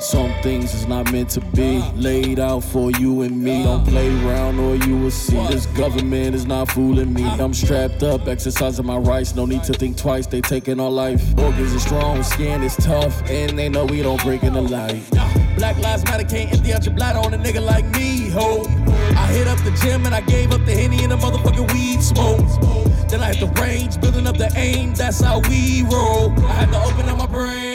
Some things is not meant to be laid out for you and me. Don't play around or you will see. This government is not fooling me. I'm strapped up, exercising my rights. No need to think twice, they taking our life. Organs are strong, skin is tough, and they know we don't break in the light. Black Lives Matter can't empty out your bladder on a nigga like me, ho. I hit up the gym and I gave up the henny and the motherfucking weed smoke. Then I hit the range, building up the aim, that's how we roll. I had to open up my brain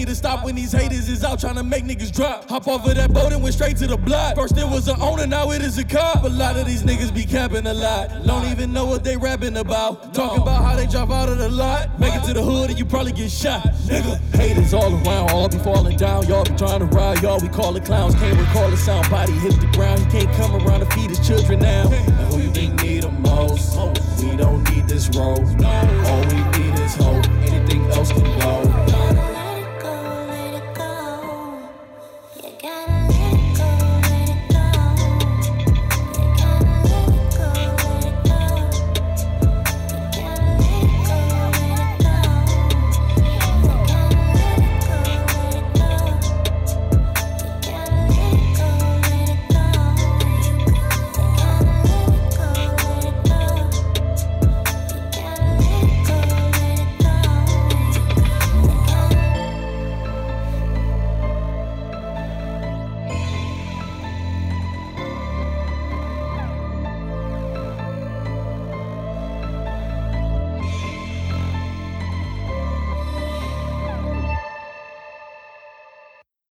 me to stop when these haters is out trying to make niggas drop? Hop off of that boat and went straight to the block. First it was an owner, now it is a cop. A lot of these niggas be capping a lot. Don't even know what they rapping about. Talking about how they drop out of the lot. Make it to the hood and you probably get shot. Nigga, haters all around, all be falling down. Y'all be trying to ride, y'all we call it clowns. Can't recall the sound, body hit the ground. He can't come around to feed his children now. And who you think need the most? We don't need this road.